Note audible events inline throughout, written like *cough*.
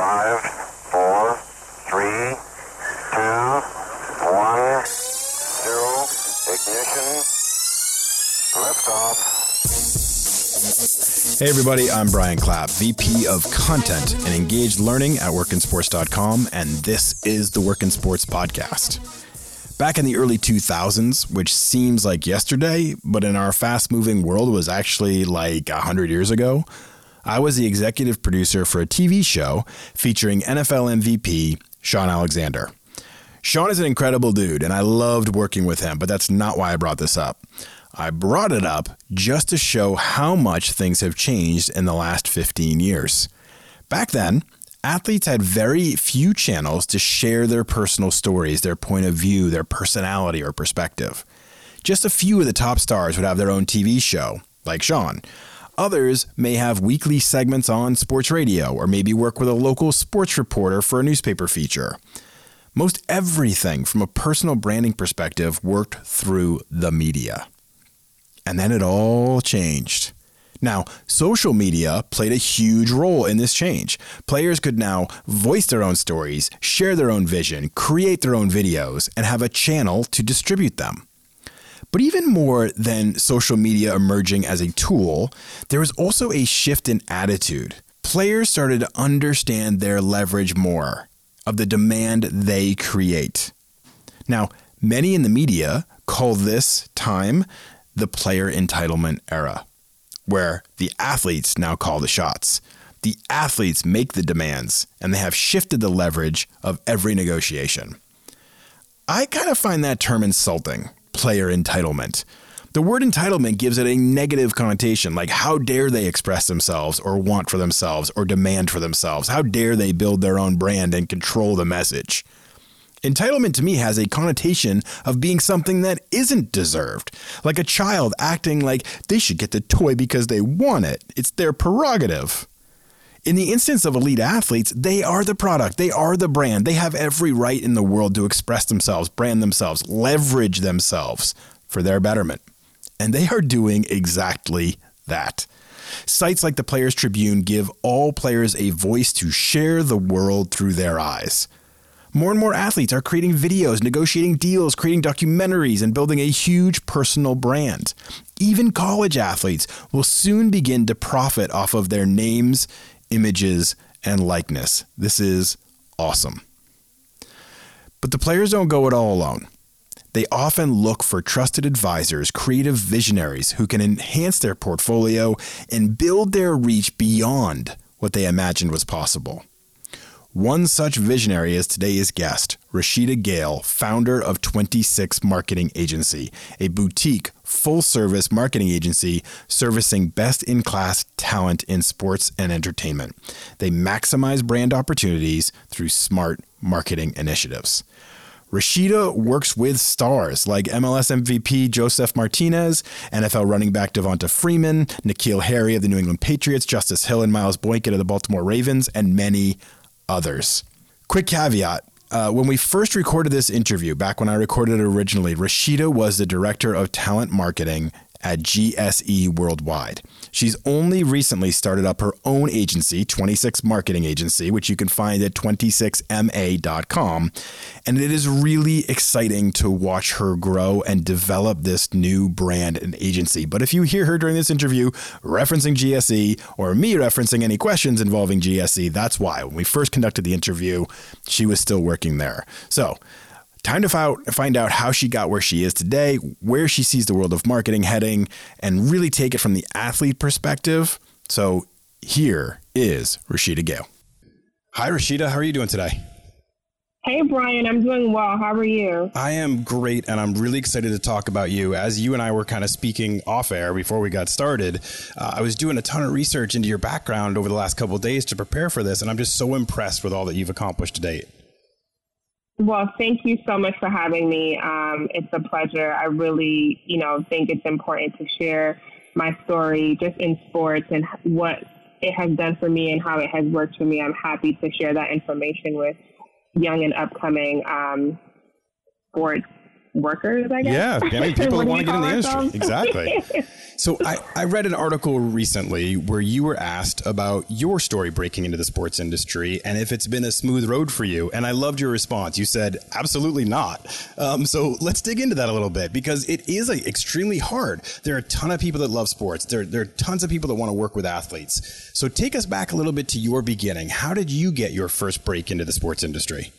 Five, four, three, two, one, zero. Ignition. Liftoff. Hey, everybody, I'm Brian Clapp, VP of Content and Engaged Learning at workinsports.com, and this is the Work in Sports Podcast. Back in the early 2000s, which seems like yesterday, but in our fast moving world was actually like 100 years ago, I was the executive producer for a TV show featuring NFL MVP Shaun Alexander. Shaun is an incredible dude, and I loved working with him, but that's not why I brought this up. I brought it up just to show how much things have changed in the last 15 years. Back then, athletes had very few channels to share their personal stories, their point of view, their personality, or perspective. Just a few of the top stars would have their own TV show, like Shaun. Others may have weekly segments on sports radio or maybe work with a local sports reporter for a newspaper feature. Most everything from a personal branding perspective worked through the media. And then it all changed. Now, social media played a huge role in this change. Players could now voice their own stories, share their own vision, create their own videos, and have a channel to distribute them. But even more than social media emerging as a tool, there was also a shift in attitude. Players started to understand their leverage more of the demand they create. Now, many in the media call this time the player entitlement era, where the athletes now call the shots. The athletes make the demands, and they have shifted the leverage of every negotiation. I kind of find that term insulting player entitlement. The word entitlement gives it a negative connotation, like how dare they express themselves or want for themselves or demand for themselves? How dare they build their own brand and control the message? Entitlement to me has a connotation of being something that isn't deserved, like a child acting like they should get the toy because they want it. It's their prerogative. In the instance of elite athletes, they are the product, they are the brand. They have every right in the world to express themselves, brand themselves, leverage themselves for their betterment. And they are doing exactly that. Sites like the Players Tribune give all players a voice to share the world through their eyes. More and more athletes are creating videos, negotiating deals, creating documentaries, and building a huge personal brand. Even college athletes will soon begin to profit off of their names, images, and likeness. This is awesome. But the players don't go it all alone. They often look for trusted advisors, creative visionaries who can enhance their portfolio and build their reach beyond what they imagined was possible. One such visionary is today's guest, Rashida Gayle, founder of 26 Marketing Agency, a boutique, full service marketing agency servicing best in class talent in sports and entertainment. They maximize brand opportunities through smart marketing initiatives. Rashida works with stars like MLS MVP Josef Martinez, NFL running back Devonta Freeman, N'Keal Harry of the New England Patriots, Justice Hill and Miles Boykin of the Baltimore Ravens, and many others. Quick caveat uh, when we first recorded this interview, back when I recorded it originally, Rashida was the director of talent marketing at GSE Worldwide. She's only recently started up her own agency, 26 Marketing Agency, which you can find at 26ma.com. And it is really exciting to watch her grow and develop this new brand and agency. But if you hear her during this interview referencing GSE or me referencing any questions involving GSE, that's why. When we first conducted the interview, she was still working there. So, Time to find out how she got where she is today, where she sees the world of marketing heading, and really take it from the athlete perspective. So here is Rashida Gayle. Hi, Rashida. How are you doing today? Hey, Brian. I'm doing well. How are you? I am great, and I'm really excited to talk about you. As you and I were kind of speaking off air before we got started, uh, I was doing a ton of research into your background over the last couple days to prepare for this, and I'm just so impressed with all that you've accomplished to date. Well, thank you so much for having me. Um, it's a pleasure. I really, you know, think it's important to share my story just in sports and what it has done for me and how it has worked for me. I'm happy to share that information with young and upcoming um, sports workers, I guess. Yeah, I mean, *laughs* people want to get in the industry. Exactly. *laughs* so I, I read an article recently where you were asked about your story breaking into the sports industry and if it's been a smooth road for you. And I loved your response. You said, absolutely not. Um, so let's dig into that a little bit because it is a, extremely hard. There are a ton of people that love sports. There, there are tons of people that want to work with athletes. So take us back a little bit to your beginning. How did you get your first break into the sports industry?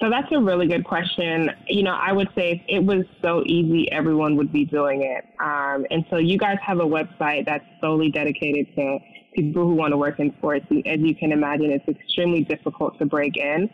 So that's a really good question. You know, I would say if it was so easy, everyone would be doing it. Um, and so you guys have a website that's solely dedicated to people who want to work in sports. And As you can imagine, it's extremely difficult to break in.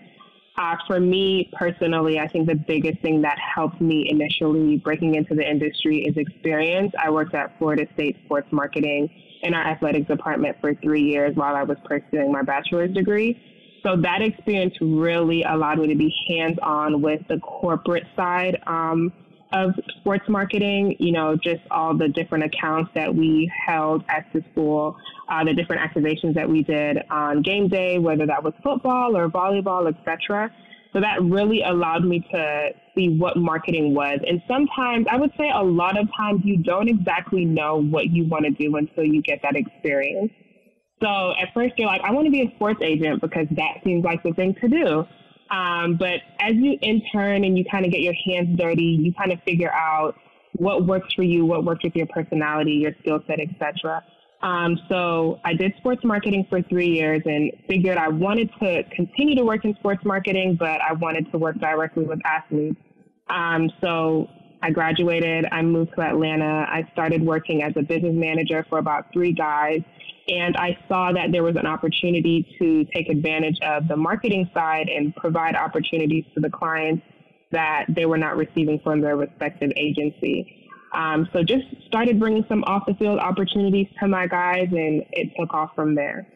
Uh, for me personally, I think the biggest thing that helped me initially breaking into the industry is experience. I worked at Florida State Sports Marketing in our athletics department for three years while I was pursuing my bachelor's degree. So that experience really allowed me to be hands on with the corporate side um, of sports marketing, you know, just all the different accounts that we held at the school, uh, the different activations that we did on game day, whether that was football or volleyball, etc. So that really allowed me to see what marketing was. And sometimes, I would say a lot of times, you don't exactly know what you want to do until you get that experience. So at first you're like, I want to be a sports agent because that seems like the thing to do. Um, but as you intern and you kind of get your hands dirty, you kind of figure out what works for you, what works with your personality, your skill set, etc. Um, so I did sports marketing for three years and figured I wanted to continue to work in sports marketing, but I wanted to work directly with athletes. Um, so I graduated, I moved to Atlanta. I started working as a business manager for about three guys and I saw that there was an opportunity to take advantage of the marketing side and provide opportunities to the clients that they were not receiving from their respective agency. Um, so just started bringing some off the field opportunities to my guys, and it took off from there.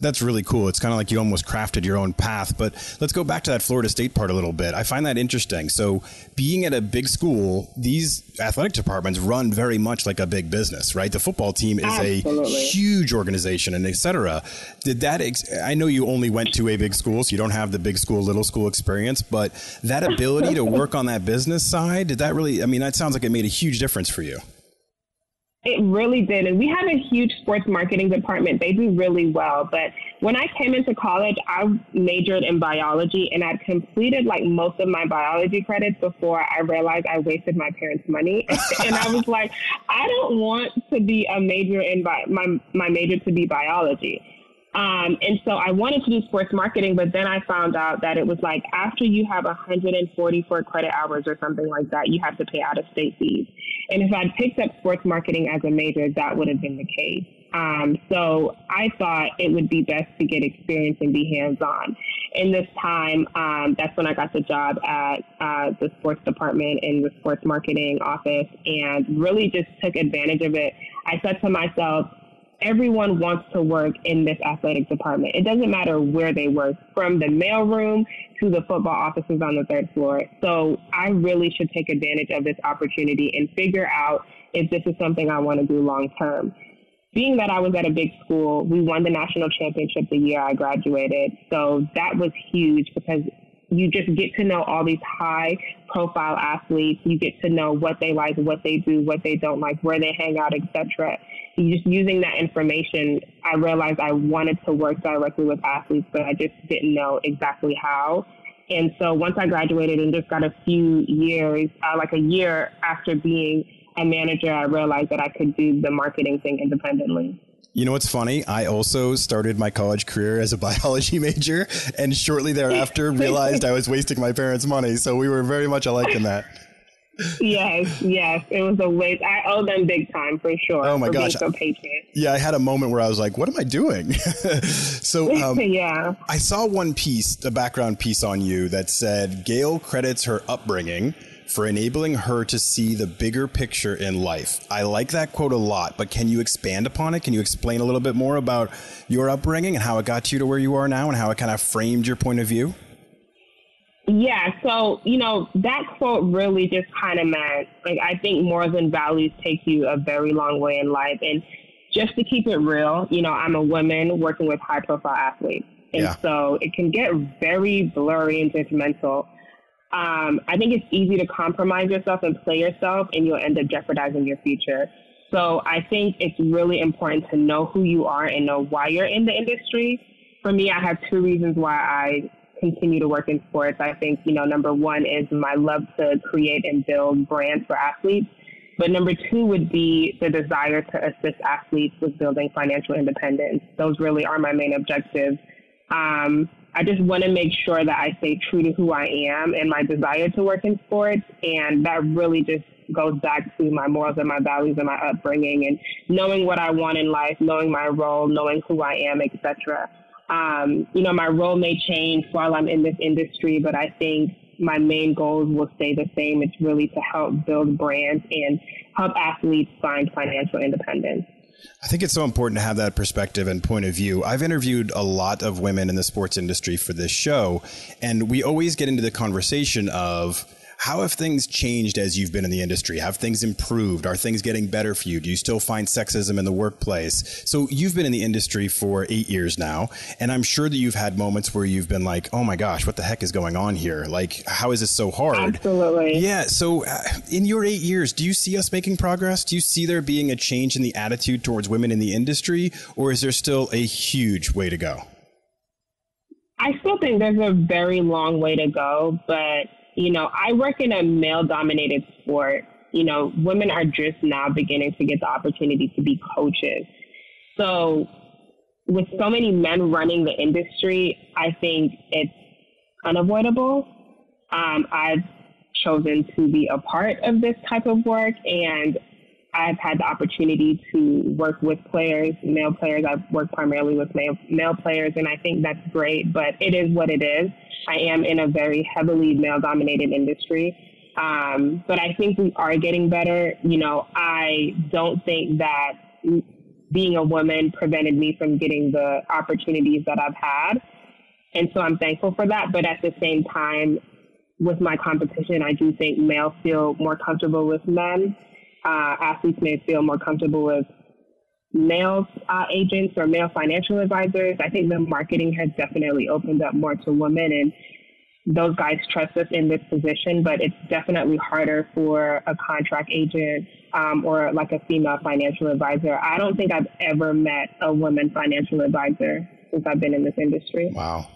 That's really cool. It's kind of like you almost crafted your own path. But let's go back to that Florida State part a little bit. I find that interesting. So, being at a big school, these athletic departments run very much like a big business, right? The football team is Absolutely. a huge organization, and et cetera. Did that? Ex- I know you only went to a big school, so you don't have the big school, little school experience. But that ability to work on that business side, did that really? I mean, that sounds like it made a huge difference for you. It really did. And we have a huge sports marketing department. They do really well. But when I came into college, I majored in biology and I'd completed like most of my biology credits before I realized I wasted my parents' money. *laughs* and I was like, I don't want to be a major in bi- my, my major to be biology. Um, and so I wanted to do sports marketing, but then I found out that it was like after you have 144 credit hours or something like that, you have to pay out of state fees. And if I'd picked up sports marketing as a major, that would have been the case. Um, so I thought it would be best to get experience and be hands on. In this time, um, that's when I got the job at uh, the sports department in the sports marketing office and really just took advantage of it. I said to myself, everyone wants to work in this athletic department. It doesn't matter where they work, from the mailroom to the football offices on the third floor. So I really should take advantage of this opportunity and figure out if this is something I want to do long term. Being that I was at a big school, we won the national championship the year I graduated. So that was huge because you just get to know all these high profile athletes. You get to know what they like, what they do, what they don't like, where they hang out, etc just using that information, I realized I wanted to work directly with athletes, but I just didn't know exactly how. And so once I graduated and just got a few years, uh, like a year after being a manager, I realized that I could do the marketing thing independently. You know what's funny? I also started my college career as a *laughs* biology major and shortly thereafter *laughs* realized I was wasting my parents' money. So we were very much alike in that yes, yes, it was a waste. I owe them big time for sure. Oh my gosh, so patient. Yeah, I had a moment where I was like, "What am I doing?" *laughs* so, um, *laughs* yeah, I saw one piece, a background piece on you that said Gayle credits her upbringing for enabling her to see the bigger picture in life. I like that quote a lot, but can you expand upon it? Can you explain a little bit more about your upbringing and how it got you to where you are now and how it kind of framed your point of view? Yeah, so you know that quote really just kind of meant like I think more than values take you a very long way in life, and just to keep it real, you know, I'm a woman working with high profile athletes, and yeah. so it can get very blurry and judgmental. um, I think it's easy to compromise yourself and play yourself, and you'll end up jeopardizing your future. So I think it's really important to know who you are and know why you're in the industry. For me, I have two reasons why I continue to work in sports. I think, you know, number one is my love to create and build brands for athletes. But number two would be the desire to assist athletes with building financial independence. Those really are my main objectives. Um, I just want to make sure that I stay true to who I am and my desire to work in sports. And that really just goes back to my morals and my values and my upbringing and knowing what I want in life, knowing my role, knowing who I am, etc. Um, you know, my role may change while I'm in this industry, but I think my main goals will stay the same. It's really to help build brands and help athletes find financial independence. I think it's so important to have that perspective and point of view. I've interviewed a lot of women in the sports industry for this show, and we always get into the conversation of, how have things changed as you've been in the industry? Have things improved? Are things getting better for you? Do you still find sexism in the workplace? So you've been in the industry for eight years now, and I'm sure that you've had moments where you've been like, "Oh my gosh, what the heck is going on here? Like, how is this so hard?" Absolutely. Yeah. So, uh, in your eight years, do you see us making progress? Do you see there being a change in the attitude towards women in the industry, or is there still a huge way to go? I still think there's a very long way to go, but you know, I work in a male dominated sport. You know, women are just now beginning to get the opportunity to be coaches. So, with so many men running the industry, I think it's unavoidable. Um, I've chosen to be a part of this type of work, and I've had the opportunity to work with players, male players. I've worked primarily with male, male players, and I think that's great, but it is what it is. I am in a very heavily male dominated industry. Um, but I think we are getting better. You know, I don't think that being a woman prevented me from getting the opportunities that I've had. And so I'm thankful for that. But at the same time, with my competition, I do think males feel more comfortable with men. Uh, athletes may feel more comfortable with male uh, agents or male financial advisors. I think the marketing has definitely opened up more to women and those guys trust us in this position, but it's definitely harder for a contract agent um, or like a female financial advisor. I don't think I've ever met a woman financial advisor since I've been in this industry. Wow.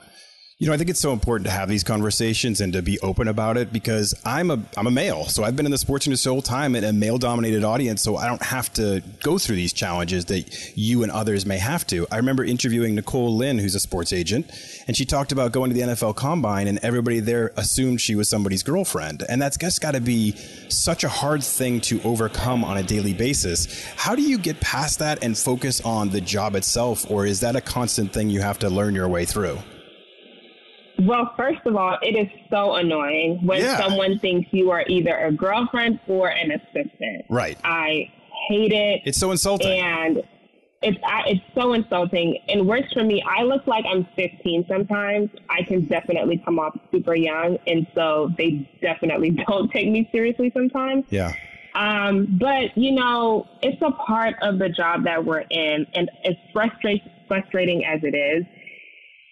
You know, I think it's so important to have these conversations and to be open about it because I'm a I'm a male, so I've been in the sports industry the whole time in a male dominated audience, so I don't have to go through these challenges that you and others may have to. I remember interviewing Nicole Lynn, who's a sports agent, and she talked about going to the NFL Combine, and everybody there assumed she was somebody's girlfriend, and that's just got to be such a hard thing to overcome on a daily basis. How do you get past that and focus on the job itself, or is that a constant thing you have to learn your way through? Well, first of all, it is so annoying when yeah. someone thinks you are either a girlfriend or an assistant. Right. I hate it. It's so insulting. And it's it's so insulting. And worse for me, I look like I'm 15 sometimes. I can definitely come off super young, and so they definitely *laughs* don't take me seriously sometimes. Yeah. Um, but you know, it's a part of the job that we're in, and as frustrating frustrating as it is,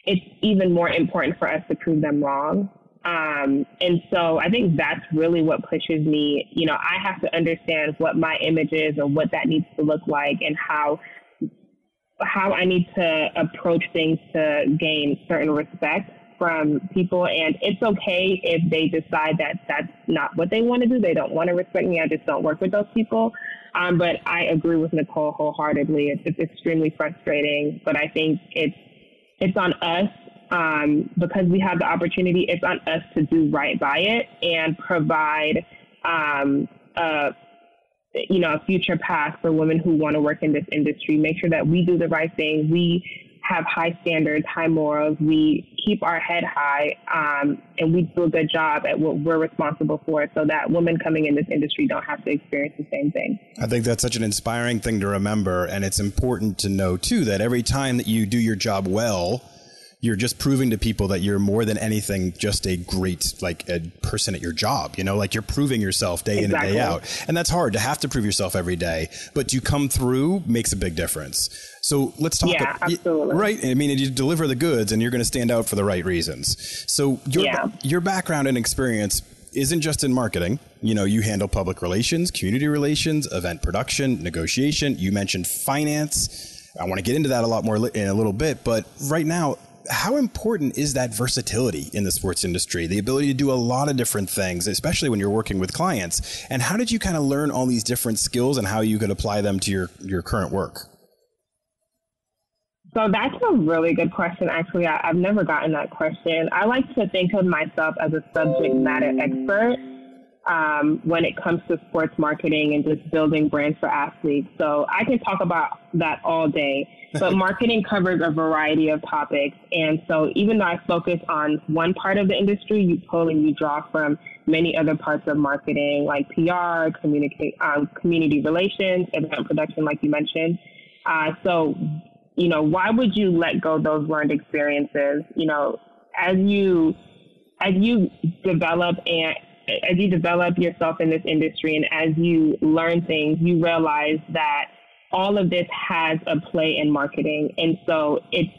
it's even more important for us to prove them wrong. Um, and so I think that's really what pushes me. You know, I have to understand what my image is and what that needs to look like and how how I need to approach things to gain certain respect from people. And it's okay if they decide that that's not what they want to do. They don't want to respect me. I just don't work with those people. Um, but I agree with Nicole wholeheartedly. It's, it's extremely frustrating, but I think it's it's on us um, because we have the opportunity. It's on us to do right by it and provide, um, a, you know, a future path for women who want to work in this industry. Make sure that we do the right thing. We have high standards, high morals. We keep our head high, um, and we do a good job at what we're responsible for, so that women coming in this industry don't have to experience the same thing. I think that's such an inspiring thing to remember, and it's important to know too that every time that you do your job well you're just proving to people that you're more than anything just a great like a person at your job you know like you're proving yourself day exactly. in and day out and that's hard to have to prove yourself every day but you come through makes a big difference so let's talk yeah, absolutely. right i mean you deliver the goods and you're going to stand out for the right reasons so your yeah. your background and experience isn't just in marketing. You know, you handle public relations, community relations, event production, negotiation. You mentioned finance. I want to get into that a lot more in a little bit, but right now, how important is that versatility in the sports industry? The ability to do a lot of different things, especially when you're working with clients. And how did you kind of learn all these different skills and how you could apply them to your, your current work? So that's a really good question. Actually, I, have never gotten that question. I like to think of myself as a subject matter expert um, when it comes to sports marketing and just building brands for athletes. So I can talk about that all day. But *laughs* marketing covers a variety of topics. And so even though I focus on one part of the industry, you pull and you draw from many other parts of marketing like PR, communicate, um, community relations, event production, like you mentioned. Uh, so you know, why would you let go those learned experiences? You know, as you as you develop and as you develop yourself in this industry and as you learn things, you realize that all of this has a play in marketing. And so it's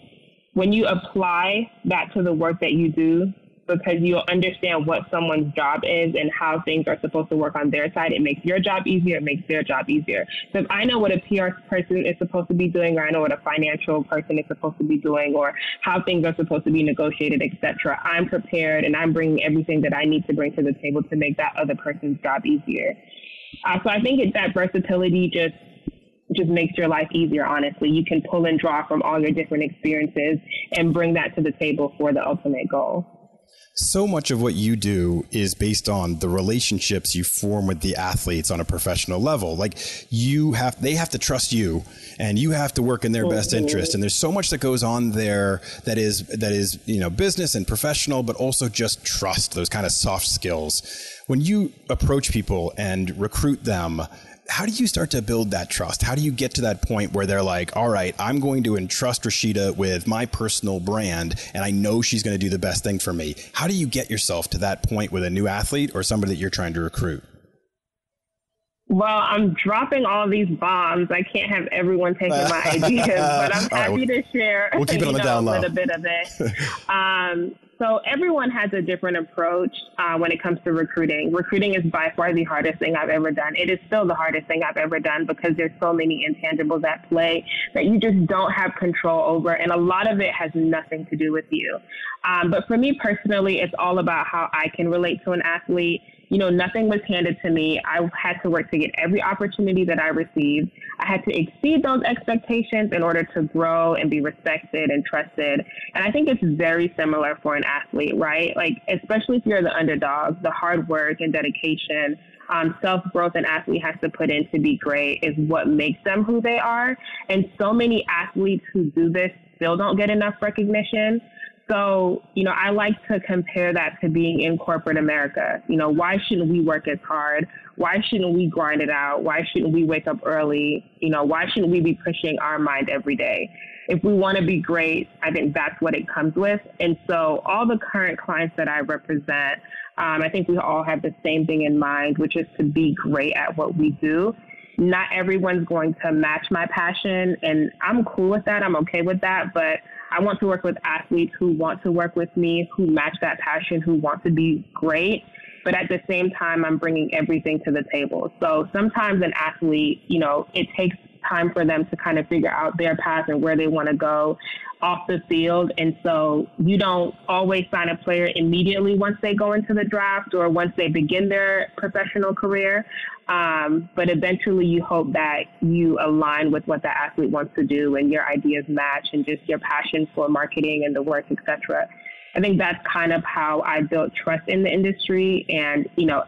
when you apply that to the work that you do, because you'll understand what someone's job is and how things are supposed to work on their side. It makes your job easier. It makes their job easier. So if I know what a PR person is supposed to be doing, or I know what a financial person is supposed to be doing, or how things are supposed to be negotiated, etc., I'm prepared and I'm bringing everything that I need to bring to the table to make that other person's job easier. Uh, so I think that versatility just just makes your life easier, honestly. You can pull and draw from all your different experiences and bring that to the table for the ultimate goal so much of what you do is based on the relationships you form with the athletes on a professional level. Like you have, they have to trust you and you have to work in their best interest. And there's so much that goes on there that is, that is, you know, business and professional, but also just trust, those kind of soft skills. When you approach people and recruit them, how do you start to build that trust? How do you get to that point where they're like, all right, I'm going to entrust Rashida with my personal brand and I know she's going to do the best thing for me? How do you get yourself to that point with a new athlete or somebody that you're trying to recruit? Well, I'm dropping all these bombs. I can't have everyone *laughs* taking my ideas, but I'm happy right, to share. We'll keep it on *laughs* the know, down low. A little bit of it. *laughs* Um, so everyone has a different approach uh, when it comes to recruiting. Recruiting is by far the hardest thing I've ever done. It is still the hardest thing I've ever done because there's so many intangibles at play that you just don't have control over, and a lot of it has nothing to do with you. Um, but for me personally, it's all about how I can relate to an athlete you know, nothing was handed to me. I had to work to get every opportunity that I received. I had to exceed those expectations in order to grow and be respected and trusted. And I think it's very similar for an athlete, right? Like, especially if you're the underdog, the hard work and dedication, um, self growth an athlete has to put in to be great is what makes them who they are. And so many athletes who do this still don't get enough recognition. So, you know, I like to compare that to being in corporate America. You know, why shouldn't we work as hard? Why shouldn't we grind it out? Why shouldn't we wake up early? You know, why shouldn't we be pushing our mind every day? If we want to be great, I think that's what it comes with. And so, all the current clients that I represent, um, I think we all have the same thing in mind, which is to be great at what we do not everyone's going to match my passion and I'm cool with that. I'm okay with that, but I want to work with athletes who want to work with me, who match that passion, who want to be great. But at the same time, I'm bringing everything to the table. So sometimes an athlete, you know, it takes time for them to kind of figure out their path and where they want to go off the field. And so you don't always sign a player immediately once they go into the draft or once they begin their professional career. Um, but eventually you hope that you align with what the athlete wants to do and your ideas match and just your passion for marketing and the work, etc. I think that's kind of how I built trust in the industry and, you know,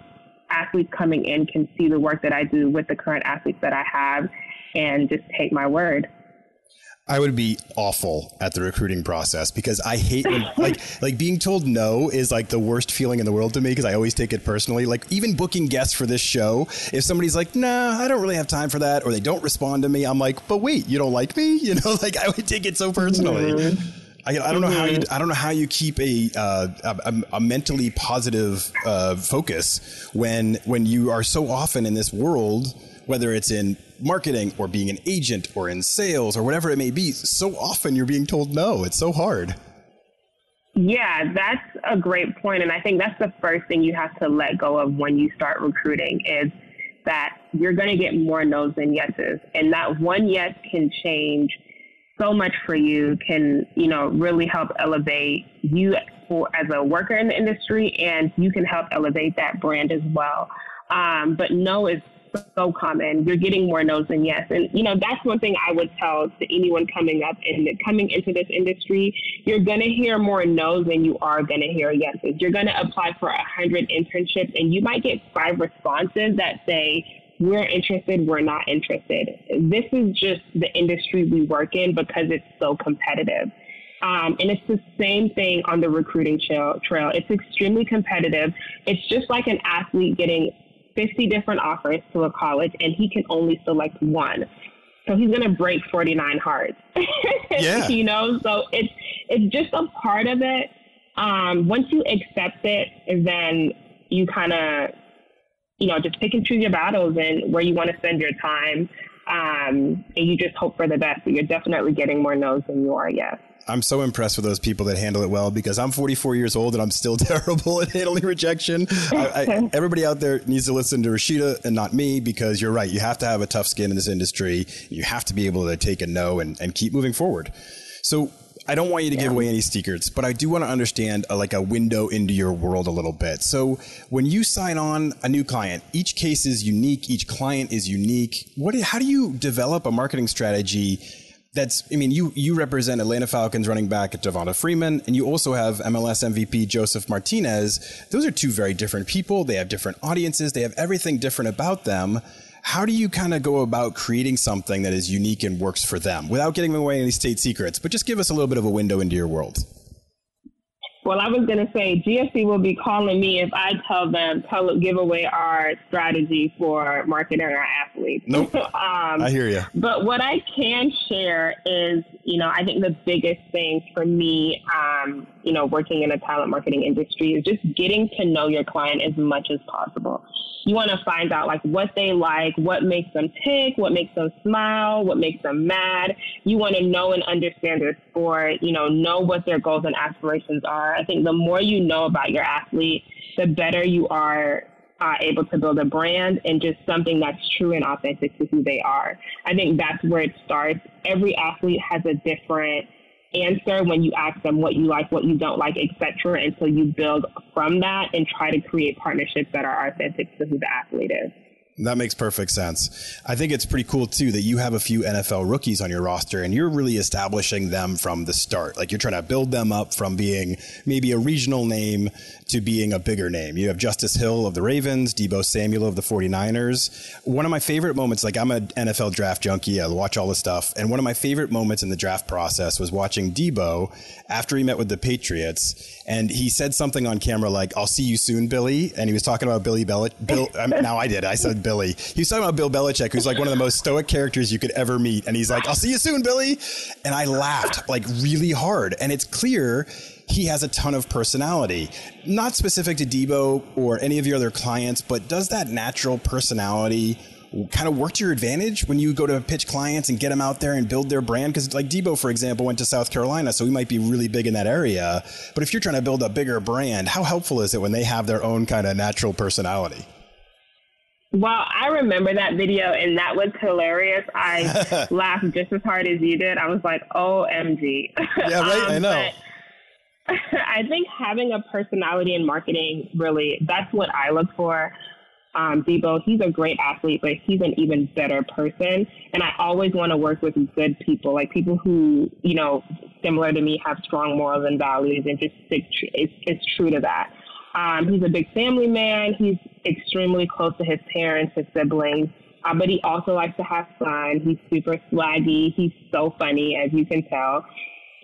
athletes coming in can see the work that I do with the current athletes that I have and just take my word. I would be awful at the recruiting process because I hate when, *laughs* like like being told no is like the worst feeling in the world to me because I always take it personally. Like even booking guests for this show, if somebody's like, "Nah, I don't really have time for that," or they don't respond to me, I'm like, "But wait, you don't like me?" *laughs* You know, like I would take it so personally. Mm-hmm. I, I don't know how you I don't know how you keep a uh, a, a, mentally positive uh, focus when when you are so often in this world, whether it's in marketing or being an agent or in sales or whatever it may be. So often you're being told no. It's so hard. Yeah, that's a great point, and I think that's the first thing you have to let go of when you start recruiting is that you're going to get more no's than yeses, and that one yes can change so much for you, can, you know, really help elevate you as a worker in the industry, and you can help elevate that brand as well. Um, but no is so common. You're getting more no's than yes. And, you know, that's one thing I would tell to anyone coming up and coming into this industry. You're going to hear more no's than you are going to hear yeses. You're going to apply for a hundred internships and you might get five responses that say, we're interested, we're not interested. This is just the industry we work in because it's so competitive. Um, and it's the same thing on the recruiting trail. It's extremely competitive. It's just like an athlete getting 50 different offers to a college and he can only select one. So he's going to break 49 hearts. *laughs* Yeah. you know, so it's, it's just a part of it. Um, once you accept it, then you kind of you know, just pick and choose your battles and where you want to spend your time. Um, and you just hope for the best. But you're definitely getting more no's than you are yes. I'm so impressed with those people that handle it well because I'm 44 years old and I'm still *laughs* terrible at handling rejection. I, I, *laughs* everybody out there needs to listen to Rashida and not me because you're right. You have to have a tough skin in this industry. You have to be able to take a no and, and keep moving forward. So I don't want you to yeah. give away any secrets, but I do want to understand a, uh, like a window into your world a little bit. So when you sign on a new client, each case is unique. Each client is unique. What? How do you develop a marketing strategy? That's, I mean, you you represent Atlanta Falcons running back at Devonta Freeman, and you also have MLS MVP Josef Martinez. Those are two very different people. They have different audiences. They have everything different about them how do you kind of go about creating something that is unique and works for them without giving away any state secrets? But just give us a little bit of a window into your world. Well, I was going to say GSE will be calling me if I tell them tell give away our strategy for marketing our athletes. Nope. *laughs* um, I hear you. But what I can share is, you know, I think the biggest thing for me, um, you know, working in a talent marketing industry is just getting to know your client as much as possible you want to find out like what they like, what makes them tick, what makes them smile, what makes them mad. You want to know and understand their sport, you know, know what their goals and aspirations are. I think the more you know about your athlete, the better you are uh, able to build a brand and just something that's true and authentic to who they are. I think that's where it starts. Every athlete has a different answer when you ask them what you like, what you don't like, etc. And so you build from that and try to create partnerships that are authentic to who the athlete is. That makes perfect sense. I think it's pretty cool too that you have a few NFL rookies on your roster and you're really establishing them from the start. Like you're trying to build them up from being maybe a regional name to being a bigger name. You have Justice Hill of the Ravens, Deebo Samuel of the 49ers. One of my favorite moments, like I'm an NFL draft junkie, I watch all the stuff. And one of my favorite moments in the draft process was watching Deebo after he met with the Patriots. And he said something on camera like, I'll see you soon, Billy. And he was talking about Billy Belichick. Bill, *laughs* um, now I did. I said Billy. He was talking about Bill Belichick, who's like one of the most stoic characters you could ever meet. And he's like, I'll see you soon, Billy. And I laughed like really hard. And it's clear he has a ton of personality. Not specific to Deebo or any of your other clients, but does that natural personality kind of work to your advantage when you go to pitch clients and get them out there and build their brand? Because like Deebo, for example, went to South Carolina, so he might be really big in that area. But if you're trying to build a bigger brand, how helpful is it when they have their own kind of natural personality? Well, I remember that video and that was hilarious. I *laughs* laughed just as hard as you did. I was like, OMG. Yeah, right. um, I know. *laughs* I think having a personality in marketing really that's what I look for. Um, Deebo, he's a great athlete, but he's an even better person. And I always want to work with good people, like people who, you know, similar to me, have strong morals and values and just stick tr- it's, it's true to that. Um, he's a big family man. He's extremely close to his parents, his siblings, uh, but he also likes to have fun. He's super swaggy. He's so funny, as you can tell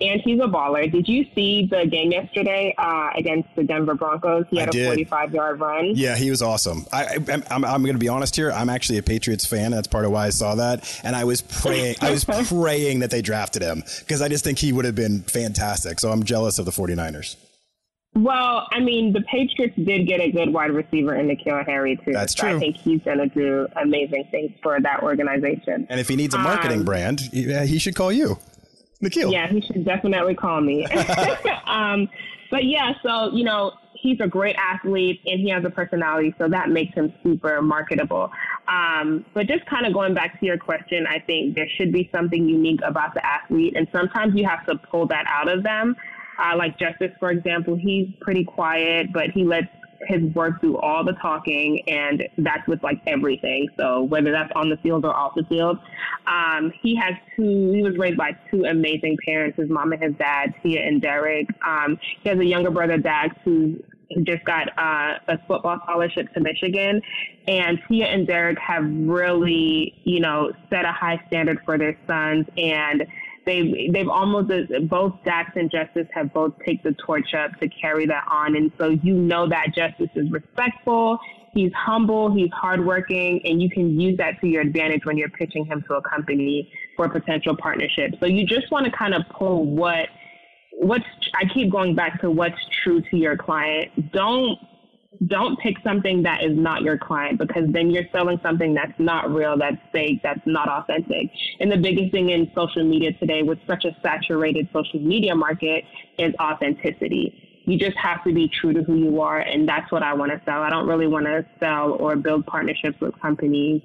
and he's a baller. Did you see the game yesterday uh, against the Denver Broncos? He had I a 45 yard run. Yeah, he was awesome. I, am I'm, I'm going to be honest here. I'm actually a Patriots fan. That's part of why I saw that. And I was praying, I was *laughs* praying that they drafted him because I just think he would have been fantastic. So I'm jealous of the 49ers. Well, I mean, the Patriots did get a good wide receiver in N'Keal Harry too. That's true. I think he's going to do amazing things for that organization. And if he needs a marketing um, brand, he, he should call you. N'Keal. Yeah, he should definitely call me. *laughs* *laughs* um, but yeah, so you know, he's a great athlete and he has a personality, so that makes him super marketable. Um, but just kind of going back to your question, I think there should be something unique about the athlete, and sometimes you have to pull that out of them. Uh, like Justice, for example, he's pretty quiet, but he lets his work do all the talking, and that's with like everything. So whether that's on the field or off the field, um, he has two. He was raised by two amazing parents, his mom and his dad, Tia and Derek. Um, he has a younger brother, Dax, who just got uh, a football scholarship to Michigan. And Tia and Derek have really, you know, set a high standard for their sons. And they've they've almost uh, both Dax and Justice have both take the torch up to carry that on, and so you know that Justice is respectful. He's humble, he's hardworking, and you can use that to your advantage when you're pitching him to a company for a potential partnership. So you just want to kind of pull what what's I keep going back to what's true to your client. Don't don't pick something that is not your client because then you're selling something that's not real, that's fake, that's not authentic. And the biggest thing in social media today with such a saturated social media market is authenticity. You just have to be true to who you are. And that's what I want to sell. I don't really want to sell or build partnerships with companies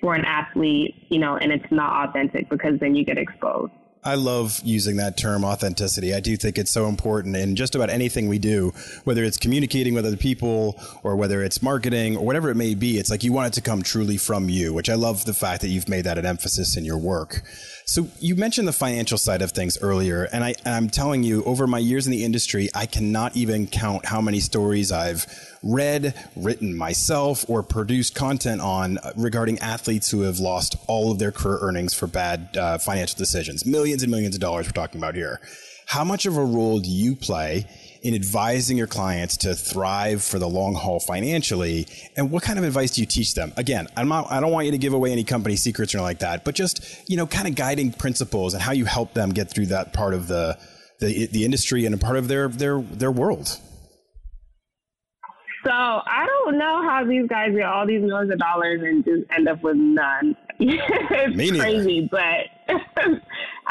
for an athlete, you know, and it's not authentic because then you get exposed. I love using that term authenticity. I do think it's so important in just about anything we do, whether it's communicating with other people or whether it's marketing or whatever it may be. It's like you want it to come truly from you, which I love the fact that you've made that an emphasis in your work. So you mentioned the financial side of things earlier, and I, I'm telling you, over my years in the industry, I cannot even count how many stories I've read, written myself, or produced content on regarding athletes who have lost all of their career earnings for bad uh, financial decisions. Millions and millions of dollars we're talking about here. How much of a role do you play in advising your clients to thrive for the long haul financially? And what kind of advice do you teach them? Again, I'm not, I don't want you to give away any company secrets or anything like that, but just, you know, kind of guiding principles and how you help them get through that part of the, the, the industry and a part of their, their, their world. So I don't know how these guys get all these millions of dollars and just end up with none. *laughs* it's crazy, but *laughs*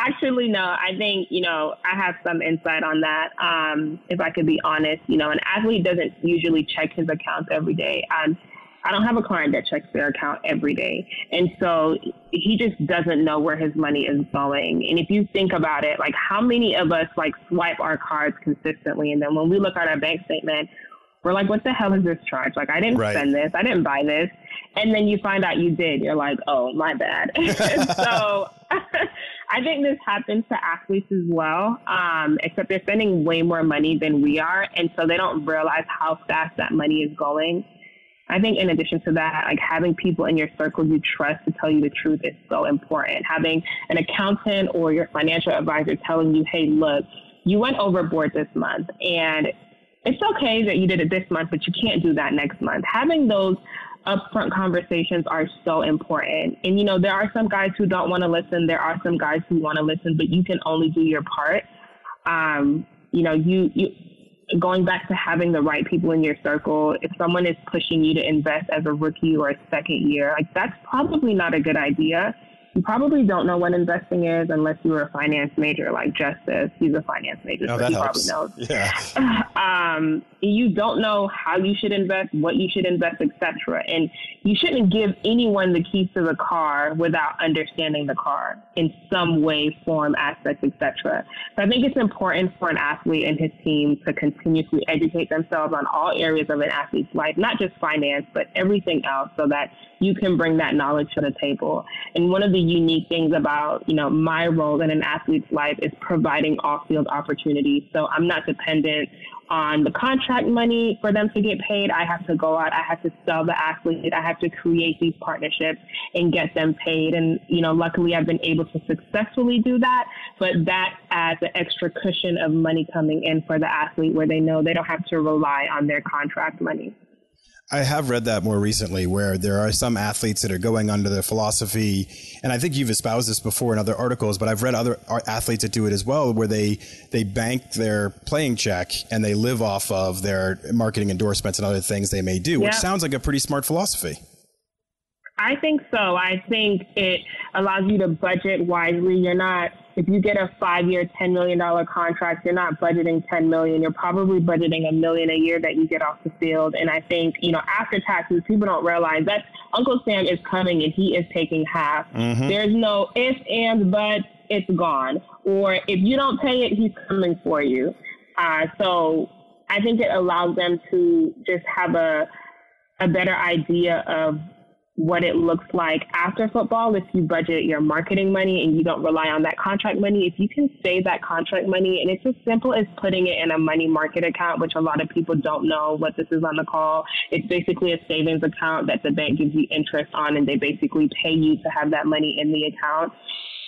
actually, no. I think you know I have some insight on that. Um, if I could be honest, you know, an athlete doesn't usually check his accounts every day. Um, I don't have a client that checks their account every day. And so he just doesn't know where his money is going. And if you think about it, like how many of us like swipe our cards consistently and then when we look at our bank statement, we're like, what the hell is this charge? Like, I didn't right. spend this. I didn't buy this. And then you find out you did. You're like, oh, my bad. *laughs* so *laughs* I think this happens to athletes as well, um, except they're spending way more money than we are. And so they don't realize how fast that money is going. I think in addition to that, like having people in your circle you trust to tell you the truth is so important. Having an accountant or your financial advisor telling you, hey, look, you went overboard this month and it's okay that you did it this month, but you can't do that next month. Having those upfront conversations are so important. And, you know, there are some guys who don't want to listen. There are some guys who want to listen, but you can only do your part. Um, you know, you, you, going back to having the right people in your circle, if someone is pushing you to invest as a rookie or a second year, like that's probably not a good idea probably don't know what investing is unless you were a finance major like Justice. He's a finance major, oh, so he helps. probably knows. Yeah. *laughs* Um, you don't know how you should invest, what you should invest, etc. And you shouldn't give anyone the keys to the car without understanding the car in some way, form, aspect, etc. So I think it's important for an athlete and his team to continuously educate themselves on all areas of an athlete's life, not just finance, but everything else, so that you can bring that knowledge to the table. And one of the unique things about, you know, my role in an athlete's life is providing off-field opportunities. So I'm not dependent on the contract money for them to get paid. I have to go out, I have to sell the athlete, I have to create these partnerships and get them paid. And, you know, luckily I've been able to successfully do that. But that adds an extra cushion of money coming in for the athlete where they know they don't have to rely on their contract money. I have read that more recently where there are some athletes that are going under the philosophy, and I think you've espoused this before in other articles, but I've read other athletes that do it as well, where they, they bank their playing check and they live off of their marketing endorsements and other things they may do, which sounds like a pretty smart philosophy. I think so. I think it allows you to budget wisely. You're not if you get a five year, $10 million contract, you're not budgeting 10 million. You're probably budgeting a million a year that you get off the field. And I think, you know, after taxes, people don't realize that Uncle Sam is coming and he is taking half. Mm-hmm. There's no if, and, but it's gone. Or if you don't pay it, he's coming for you. Uh, so I think it allows them to just have a, a better idea of what it looks like after football if you budget your marketing money and you don't rely on that contract money. If you can save that contract money, and it's as simple as putting it in a money market account, which a lot of people don't know what this is on the call. It's basically a savings account that the bank gives you interest on, and they basically pay you to have that money in the account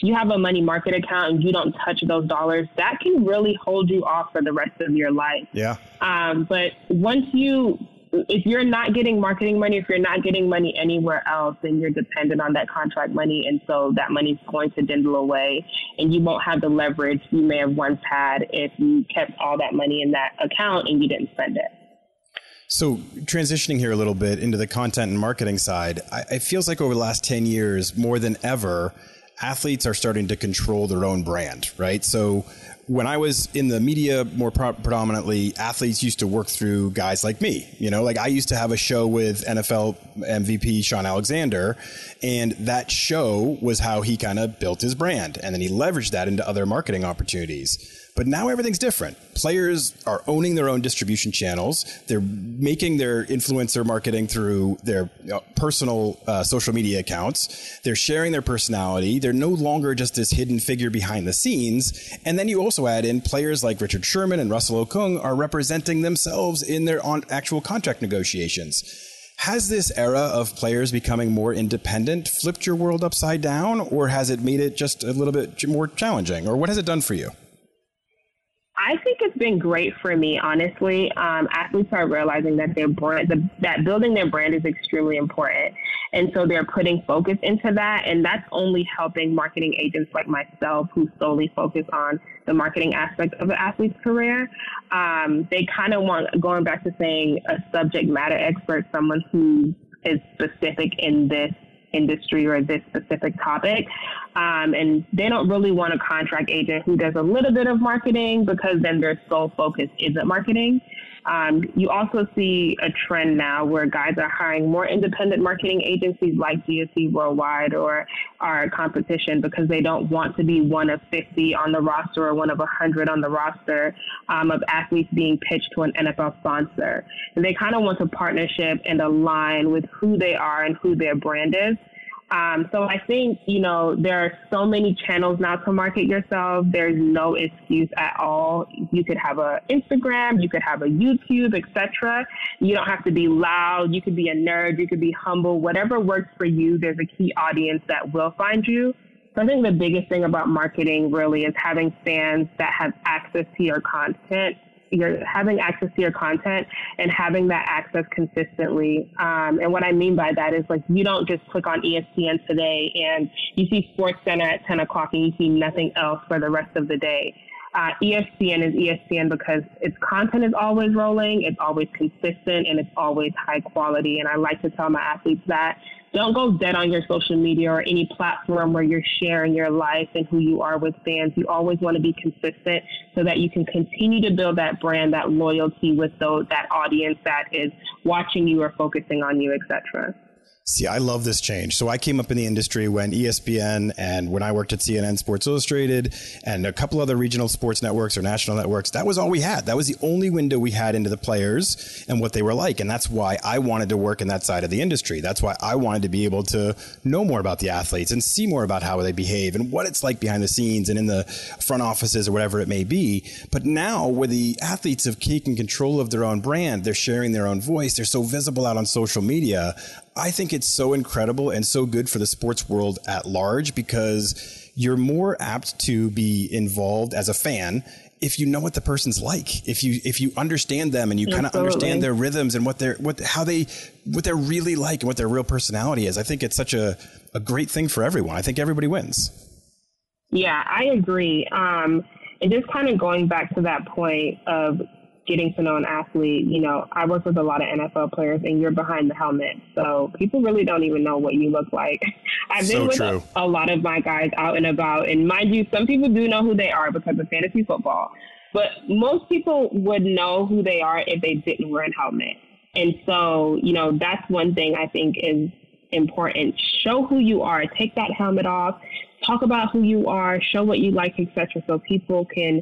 you have a money market account and you don't touch those dollars, that can really hold you off for the rest of your life. Yeah. Um, but once you if you're not getting marketing money, if you're not getting money anywhere else, then you're dependent on that contract money. And so that money's going to dwindle away and you won't have the leverage you may have once had if you kept all that money in that account and you didn't spend it. So, transitioning here a little bit into the content and marketing side, I, it feels like over the last 10 years, more than ever, athletes are starting to control their own brand, right? So, when I was in the media more pro- predominantly, athletes used to work through guys like me. You know, like I used to have a show with NFL MVP Shaun Alexander, and that show was how he kind of built his brand. And then he leveraged that into other marketing opportunities. But now everything's different. Players are owning their own distribution channels. They're making their influencer marketing through their personal uh, social media accounts. They're sharing their personality. They're no longer just this hidden figure behind the scenes. And then you also add in players like Richard Sherman and Russell Okung are representing themselves in their actual contract negotiations. Has this era of players becoming more independent flipped your world upside down, or has it made it just a little bit more challenging? Or what has it done for you? I think it's been great for me, honestly. Um, athletes are realizing that their brand, the, that building their brand is extremely important. And so they're putting focus into that. And that's only helping marketing agents like myself who solely focus on the marketing aspect of an athlete's career. Um, they kind of want, going back to saying a subject matter expert, someone who is specific in this industry or this specific topic. Um, and they don't really want a contract agent who does a little bit of marketing because then their sole focus isn't marketing. Um, you also see a trend now where guys are hiring more independent marketing agencies like GSE Worldwide or our competition because they don't want to be one of 50 on the roster or one of 100 on the roster um, of athletes being pitched to an NFL sponsor. And they kind of want to partnership and align with who they are and who their brand is. Um, so I think, you know, there are so many channels now to market yourself. There's no excuse at all. You could have a Instagram, you could have a YouTube, etc. You don't have to be loud. You could be a nerd. You could be humble. Whatever works for you, there's a key audience that will find you. So I think the biggest thing about marketing really is having fans that have access to your content you're having access to your content and having that access consistently. Um, and what I mean by that is like you don't just click on ESPN today and you see Sports Center at 10 o'clock and you see nothing else for the rest of the day. Uh, ESPN is ESPN because its content is always rolling, it's always consistent, and it's always high quality. And I like to tell my athletes that don't go dead on your social media or any platform where you're sharing your life and who you are with fans. You always want to be consistent so that you can continue to build that brand, that loyalty with those, that audience that is watching you or focusing on you, etc. See, I love this change. So I came up in the industry when ESPN and when I worked at CNN Sports Illustrated and a couple other regional sports networks or national networks, that was all we had. That was the only window we had into the players and what they were like. And that's why I wanted to work in that side of the industry. That's why I wanted to be able to know more about the athletes and see more about how they behave and what it's like behind the scenes and in the front offices or whatever it may be. But now where the athletes have taken control of their own brand, they're sharing their own voice, they're so visible out on social media. I think it's so incredible and so good for the sports world at large because you're more apt to be involved as a fan if you know what the person's like if you if you understand them and you kind of understand their rhythms and what they're what how they what they're really like and what their real personality is. I think it's such a, a great thing for everyone. I think everybody wins. Yeah i agree. Um, and just kind of going back to that point of getting to know an athlete, you know, I work with a lot of NFL players and you're behind the helmet. So people really don't even know what you look like. *laughs* I've been so with a, a, lot of my guys out and about. And mind you, some people do know who they are because of fantasy football. But most people would know who they are if they didn't wear a helmet. And so, you know, that's one thing I think is important. Show who you are. Take that helmet off. Talk about who you are. Show what you like, etc. So people can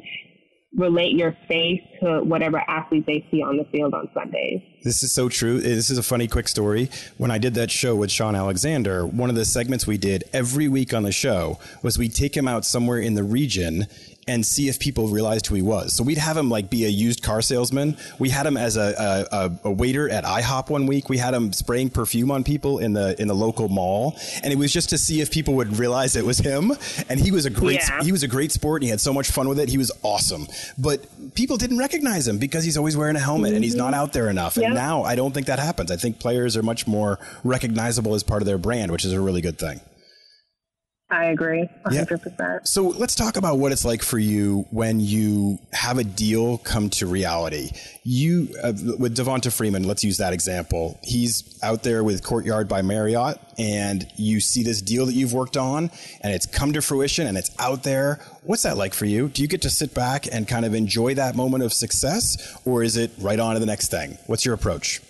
relate your face to whatever athlete they see on the field on Sundays. This is so true. This is a funny, quick story. When I did that show with Shaun Alexander, one of the segments we did every week on the show was we take him out somewhere in the region and see if people realized who he was. So we'd have him like be a used car salesman. We had him as a, a, a, waiter at IHOP one week. We had him spraying perfume on people in the in the local mall, and it was just to see if people would realize it was him. And he was a great yeah. he was a great sport, and he had so much fun with it. He was awesome, but people didn't recognize him because he's always wearing a helmet mm-hmm. and he's not out there enough. And now I don't think that happens. I think players are much more recognizable as part of their brand, which is a really good thing. I agree, 100%. Yeah. So let's talk about what it's like for you when you have a deal come to reality. You, uh, with Devonta Freeman, let's use that example. He's out there with Courtyard by Marriott, and you see this deal that you've worked on, and it's come to fruition and it's out there. What's that like for you? Do you get to sit back and kind of enjoy that moment of success, or is it right on to the next thing? What's your approach?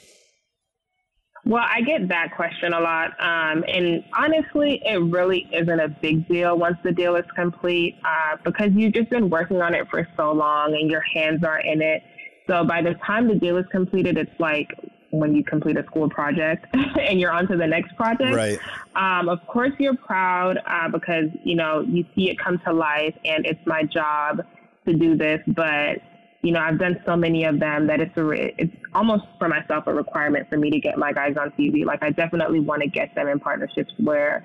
Well, I get that question a lot. Um, and honestly, it really isn't a big deal once the deal is complete uh, because you've just been working on it for so long and your hands are in it. So by the time the deal is completed, it's like when you complete a school project *laughs* and you're on to the next project. Right. Um, of course, you're proud uh, because, you know, you see it come to life and it's my job to do this. But you know, I've done so many of them that it's a, it's almost for myself a requirement for me to get my guys on TV. Like I definitely want to get them in partnerships where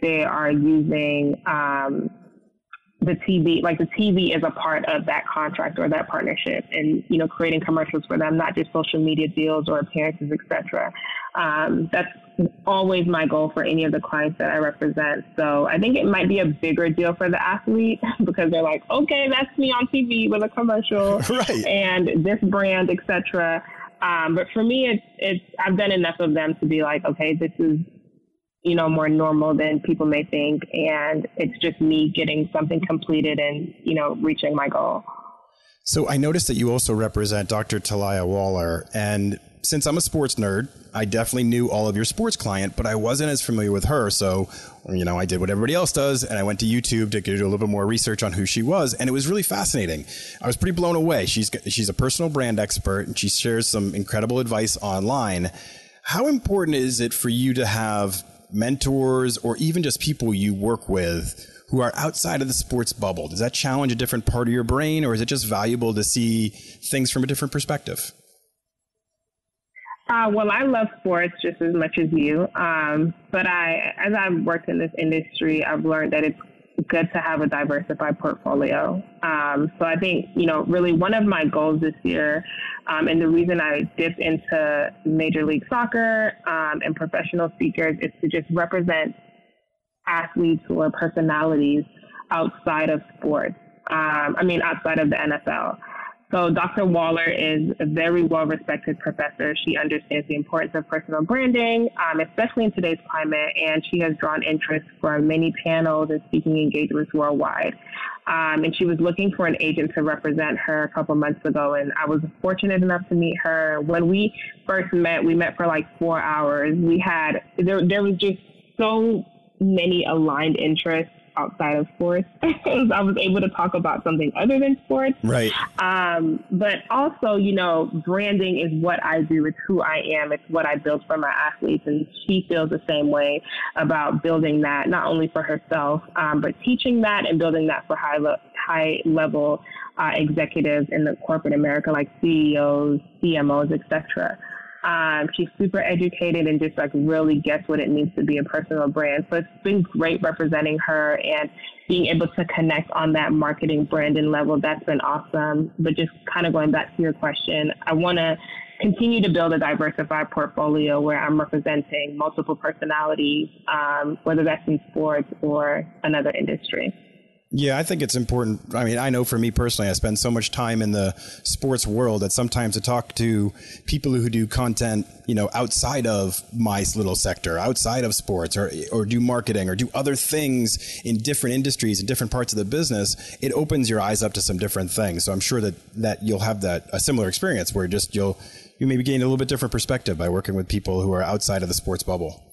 they are using um, the TV, like the TV is a part of that contract or that partnership, and you know, creating commercials for them, not just social media deals or appearances, etc. Um, that's always my goal for any of the clients that I represent. So I think it might be a bigger deal for the athlete *laughs* because they're like, okay, that's me on TV with a commercial *laughs* right. and this brand, etc. Um, but for me, it's it's I've done enough of them to be like, okay, this is you know more normal than people may think, and it's just me getting something completed and you know reaching my goal. So I noticed that you also represent Dr. Talia Waller, and since I'm a sports nerd, I definitely knew all of your sports client, but I wasn't as familiar with her. So, you know, I did what everybody else does, and I went to YouTube to do a little bit more research on who she was, and it was really fascinating. I was pretty blown away. She's she's a personal brand expert, and she shares some incredible advice online. How important is it for you to have mentors or even just people you work with who are outside of the sports bubble? Does that challenge a different part of your brain, or is it just valuable to see things from a different perspective? Uh, well, I love sports just as much as you. Um, but I, as I've worked in this industry, I've learned that it's good to have a diversified portfolio. Um, so I think, you know, really one of my goals this year, um, and the reason I dipped into Major League Soccer um, and professional speakers is to just represent athletes or personalities outside of sports. Um, I mean, outside of the NFL. So Dr. Waller is a very well-respected professor. She understands the importance of personal branding, um, especially in today's climate, and she has drawn interest for many panels and speaking engagements worldwide. Um, and she was looking for an agent to represent her a couple months ago, and I was fortunate enough to meet her. When we first met, we met for like four hours. We had there there was just so many aligned interests outside of sports. *laughs* I was able to talk about something other than sports. Right. Um, but also, you know, branding is what I do. It's who I am. It's what I build for my athletes. And she feels the same way about building that, not only for herself, um, but teaching that and building that for high, le- high level uh, executives in the corporate America, like CEOs, CMOs, etc. Um, she's super educated and just like really gets what it means to be a personal brand. So it's been great representing her and being able to connect on that marketing branding level. That's been awesome. But just kind of going back to your question, I want to continue to build a diversified portfolio where I'm representing multiple personalities, um, whether that's in sports or another industry. Yeah, I think it's important. I mean, I know for me personally, I spend so much time in the sports world that sometimes to talk to people who do content, you know, outside of my little sector, outside of sports, or or do marketing, or do other things in different industries and different parts of the business, it opens your eyes up to some different things. So I'm sure that that you'll have that a similar experience where just you'll you maybe gain a little bit different perspective by working with people who are outside of the sports bubble.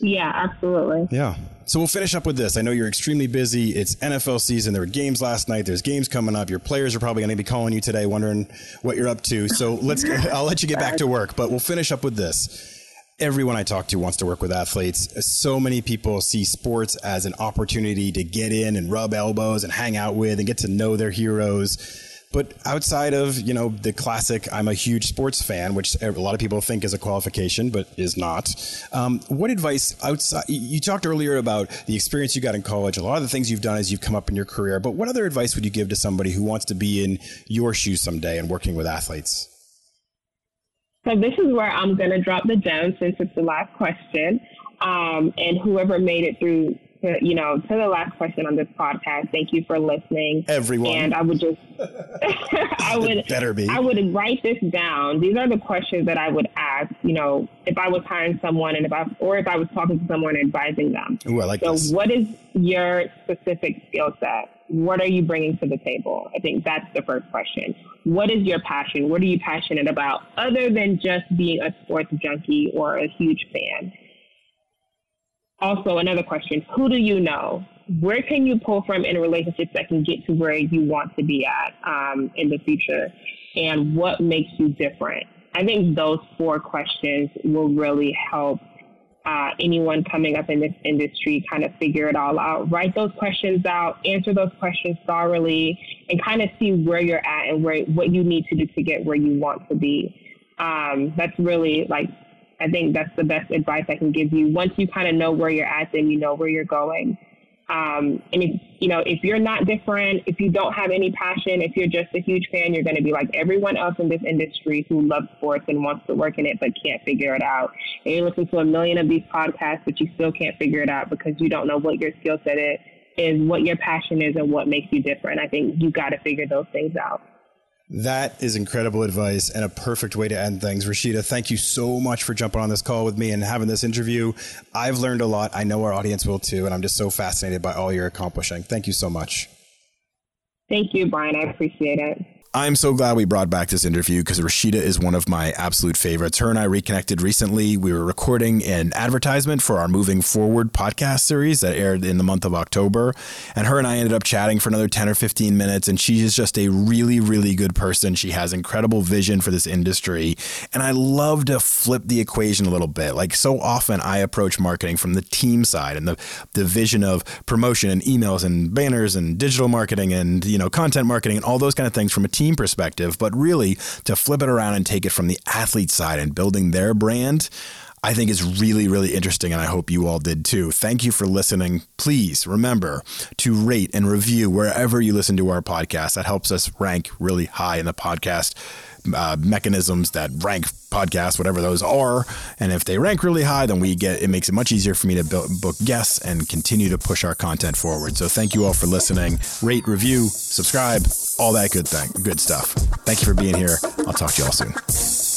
Yeah, absolutely. Yeah. So we'll finish up with this. I know you're extremely busy. It's NFL season. There were games last night. There's games coming up. Your players are probably going to be calling you today, wondering what you're up to. So *laughs* let's. I'll let you get back to work, but we'll finish up with this. Everyone I talk to wants to work with athletes. So many people see sports as an opportunity to get in and rub elbows and hang out with and get to know their heroes but outside of, you know, the classic, I'm a huge sports fan, which a lot of people think is a qualification, but is not. Um, what advice outside, you talked earlier about the experience you got in college, a lot of the things you've done as you've come up in your career, but what other advice would you give to somebody who wants to be in your shoes someday and working with athletes? So this is where I'm going to drop the gem since it's the last question. Um, and whoever made it through to, you know, to the last question on this podcast, thank you for listening. Everyone. And I would just, *laughs* I would, better be. I would write this down. These are the questions that I would ask, you know, if I was hiring someone and if I, or if I was talking to someone and advising them. Ooh, I like so this. what is your specific skill set? What are you bringing to the table? I think that's the first question. What is your passion? What are you passionate about other than just being a sports junkie or a huge fan? Also another question. Who do you know? Where can you pull from in relationships that can get to where you want to be at um, in the future? And what makes you different? I think those four questions will really help uh, anyone coming up in this industry kind of figure it all out write those questions out answer those questions thoroughly and kind of see where you're at and where what you need to do to get where you want to be. Um, that's really like I think that's the best advice I can give you. Once you kind of know where you're at, then you know where you're going. Um, and if you know if you're not different, if you don't have any passion, if you're just a huge fan, you're going to be like everyone else in this industry who loves sports and wants to work in it but can't figure it out. And you listen to a million of these podcasts, but you still can't figure it out because you don't know what your skill set is, is what your passion is, and what makes you different. I think you got to figure those things out. That is incredible advice and a perfect way to end things. Rashida, thank you so much for jumping on this call with me and having this interview. I've learned a lot. I know our audience will too, and I'm just so fascinated by all you're accomplishing. Thank you so much. Thank you, Brian. I appreciate it. I'm so glad we brought back this interview because Rashida is one of my absolute favorites. Her and I reconnected recently. We were recording an advertisement for our Moving Forward podcast series that aired in the month of October. And her and I ended up chatting for another 10 or 15 minutes. And she is just a really, really good person. She has incredible vision for this industry. And I love to flip the equation a little bit. Like so often, I approach marketing from the team side and the, the vision of promotion and emails and banners and digital marketing and, you know, content marketing and all those kind of things from a team perspective, but really to flip it around and take it from the athlete side and building their brand. I think is really, really interesting, and I hope you all did too. Thank you for listening. Please remember to rate and review wherever you listen to our podcast. That helps us rank really high in the podcast uh, mechanisms that rank podcasts, whatever those are. And if they rank really high, then we get it makes it much easier for me to book guests and continue to push our content forward. So thank you all for listening. Rate, review, subscribe, all that good thing, good stuff. Thank you for being here. I'll talk to you all soon.